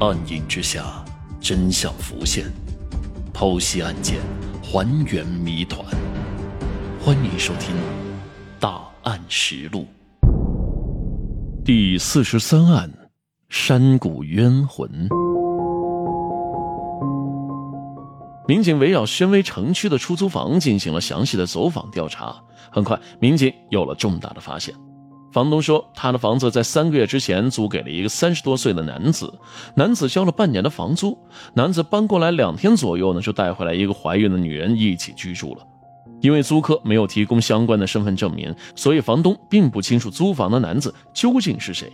暗影之下，真相浮现，剖析案件，还原谜团。欢迎收听《大案实录》第四十三案：山谷冤魂。民警围绕宣威城区的出租房进行了详细的走访调查。很快，民警有了重大的发现。房东说，他的房子在三个月之前租给了一个三十多岁的男子，男子交了半年的房租，男子搬过来两天左右呢，就带回来一个怀孕的女人一起居住了。因为租客没有提供相关的身份证明，所以房东并不清楚租房的男子究竟是谁。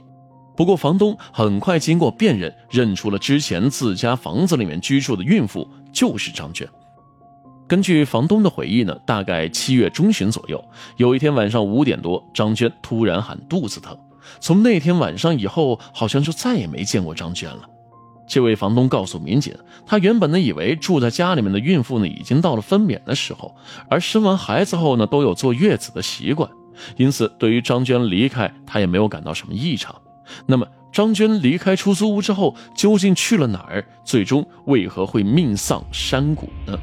不过，房东很快经过辨认，认出了之前自家房子里面居住的孕妇就是张娟。根据房东的回忆呢，大概七月中旬左右，有一天晚上五点多，张娟突然喊肚子疼。从那天晚上以后，好像就再也没见过张娟了。这位房东告诉民警，他原本呢以为住在家里面的孕妇呢已经到了分娩的时候，而生完孩子后呢都有坐月子的习惯，因此对于张娟离开，他也没有感到什么异常。那么，张娟离开出租屋之后，究竟去了哪儿？最终为何会命丧山谷呢？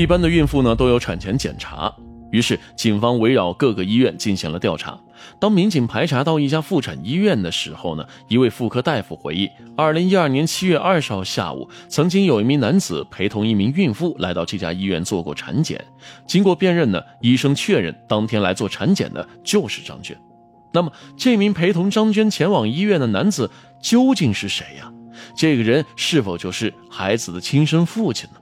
一般的孕妇呢都有产前检查，于是警方围绕各个医院进行了调查。当民警排查到一家妇产医院的时候呢，一位妇科大夫回忆，二零一二年七月二十号下午，曾经有一名男子陪同一名孕妇来到这家医院做过产检。经过辨认呢，医生确认当天来做产检的就是张娟。那么，这名陪同张娟前往医院的男子究竟是谁呀？这个人是否就是孩子的亲生父亲呢？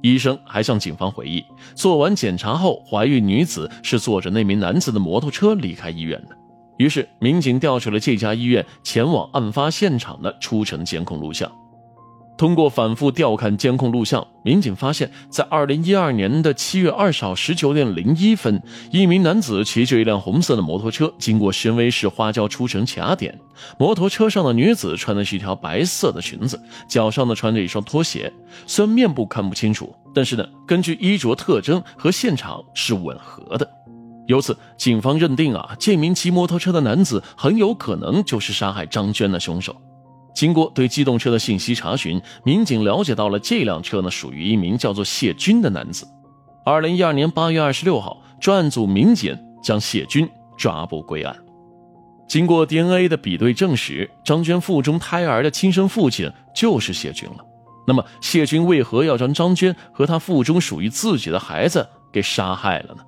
医生还向警方回忆，做完检查后，怀孕女子是坐着那名男子的摩托车离开医院的。于是，民警调取了这家医院前往案发现场的出城监控录像。通过反复调看监控录像，民警发现，在二零一二年的七月二十号十九点零一分，一名男子骑着一辆红色的摩托车经过宣威市花椒出城卡点。摩托车上的女子穿的是一条白色的裙子，脚上呢穿着一双拖鞋。虽然面部看不清楚，但是呢，根据衣着特征和现场是吻合的。由此，警方认定啊，这名骑摩托车的男子很有可能就是杀害张娟的凶手。经过对机动车的信息查询，民警了解到了这辆车呢属于一名叫做谢军的男子。二零一二年八月二十六号，专案组民警将谢军抓捕归案。经过 DNA 的比对证实，张娟腹中胎儿的亲生父亲就是谢军了。那么，谢军为何要将张娟和他腹中属于自己的孩子给杀害了呢？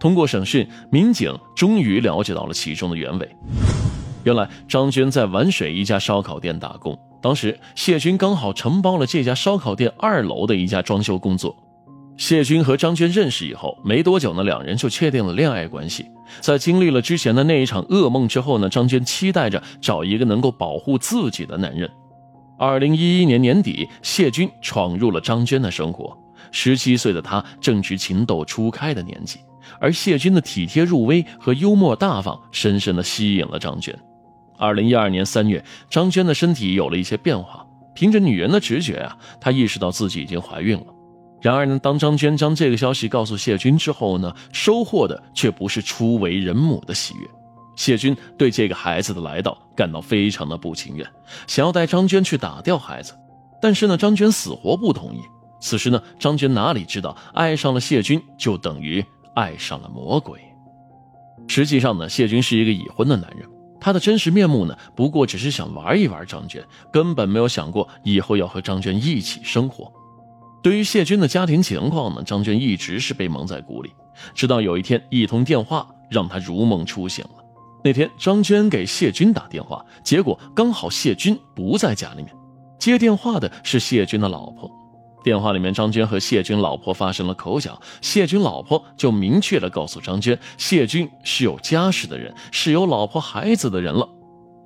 通过审讯，民警终于了解到了其中的原委。原来张娟在玩水一家烧烤店打工，当时谢军刚好承包了这家烧烤店二楼的一家装修工作。谢军和张娟认识以后没多久呢，两人就确定了恋爱关系。在经历了之前的那一场噩梦之后呢，张娟期待着找一个能够保护自己的男人。二零一一年年底，谢军闯入了张娟的生活。十七岁的他正值情窦初开的年纪，而谢军的体贴入微和幽默大方，深深的吸引了张娟。二零一二年三月，张娟的身体有了一些变化。凭着女人的直觉啊，她意识到自己已经怀孕了。然而呢，当张娟将这个消息告诉谢军之后呢，收获的却不是初为人母的喜悦。谢军对这个孩子的来到感到非常的不情愿，想要带张娟去打掉孩子。但是呢，张娟死活不同意。此时呢，张娟哪里知道，爱上了谢军就等于爱上了魔鬼。实际上呢，谢军是一个已婚的男人。他的真实面目呢？不过只是想玩一玩张娟，根本没有想过以后要和张娟一起生活。对于谢军的家庭情况呢，张娟一直是被蒙在鼓里。直到有一天，一通电话让他如梦初醒了。那天，张娟给谢军打电话，结果刚好谢军不在家里面，接电话的是谢军的老婆。电话里面，张娟和谢军老婆发生了口角，谢军老婆就明确的告诉张娟，谢军是有家室的人，是有老婆孩子的人了。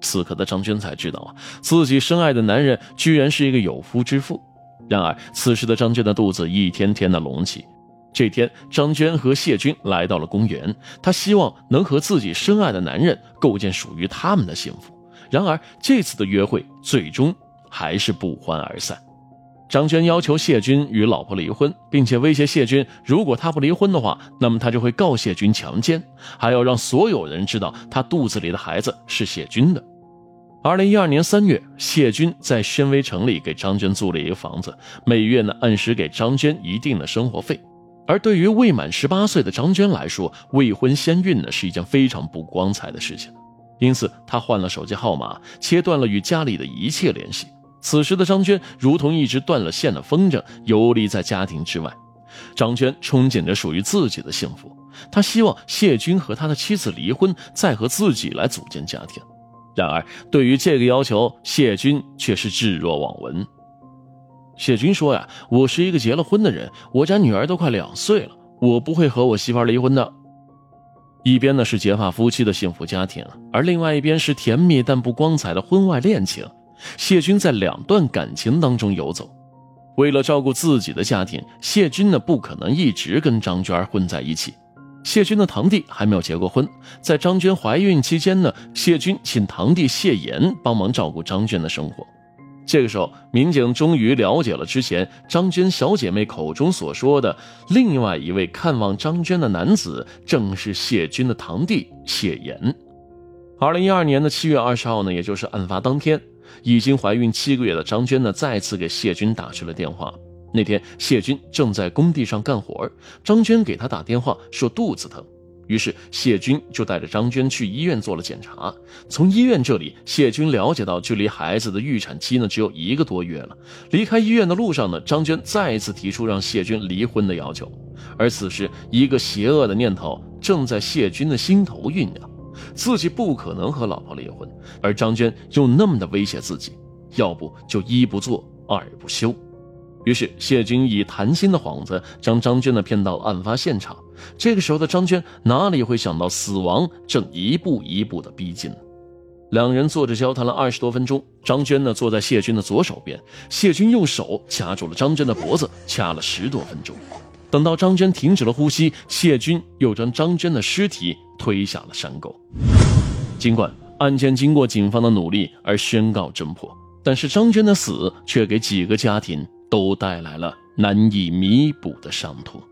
此刻的张娟才知道啊，自己深爱的男人居然是一个有夫之妇。然而，此时的张娟的肚子一天天的隆起。这天，张娟和谢军来到了公园，她希望能和自己深爱的男人构建属于他们的幸福。然而，这次的约会最终还是不欢而散。张娟要求谢军与老婆离婚，并且威胁谢军，如果他不离婚的话，那么他就会告谢军强奸，还要让所有人知道他肚子里的孩子是谢军的。二零一二年三月，谢军在宣威城里给张娟租了一个房子，每月呢按时给张娟一定的生活费。而对于未满十八岁的张娟来说，未婚先孕呢是一件非常不光彩的事情，因此她换了手机号码，切断了与家里的一切联系。此时的张娟如同一只断了线的风筝，游离在家庭之外。张娟憧憬着属于自己的幸福，她希望谢军和他的妻子离婚，再和自己来组建家庭。然而，对于这个要求，谢军却是置若罔闻。谢军说：“呀，我是一个结了婚的人，我家女儿都快两岁了，我不会和我媳妇离婚的。”一边呢是结发夫妻的幸福家庭，而另外一边是甜蜜但不光彩的婚外恋情。谢军在两段感情当中游走，为了照顾自己的家庭，谢军呢不可能一直跟张娟混在一起。谢军的堂弟还没有结过婚，在张娟怀孕期间呢，谢军请堂弟谢岩帮忙照顾张娟的生活。这个时候，民警终于了解了之前张娟小姐妹口中所说的另外一位看望张娟的男子，正是谢军的堂弟谢岩。二零一二年的七月二十号呢，也就是案发当天，已经怀孕七个月的张娟呢，再次给谢军打去了电话。那天，谢军正在工地上干活，张娟给他打电话说肚子疼，于是谢军就带着张娟去医院做了检查。从医院这里，谢军了解到，距离孩子的预产期呢只有一个多月了。离开医院的路上呢，张娟再一次提出让谢军离婚的要求。而此时，一个邪恶的念头正在谢军的心头酝酿：自己不可能和老婆离婚，而张娟又那么的威胁自己，要不就一不做二不休。于是谢军以谈心的幌子将张娟呢骗到了案发现场。这个时候的张娟哪里会想到死亡正一步一步的逼近？两人坐着交谈了二十多分钟。张娟呢坐在谢军的左手边，谢军用手掐住了张娟的脖子，掐了十多分钟。等到张娟停止了呼吸，谢军又将张娟的尸体推下了山沟。尽管案件经过警方的努力而宣告侦破，但是张娟的死却给几个家庭。都带来了难以弥补的伤痛。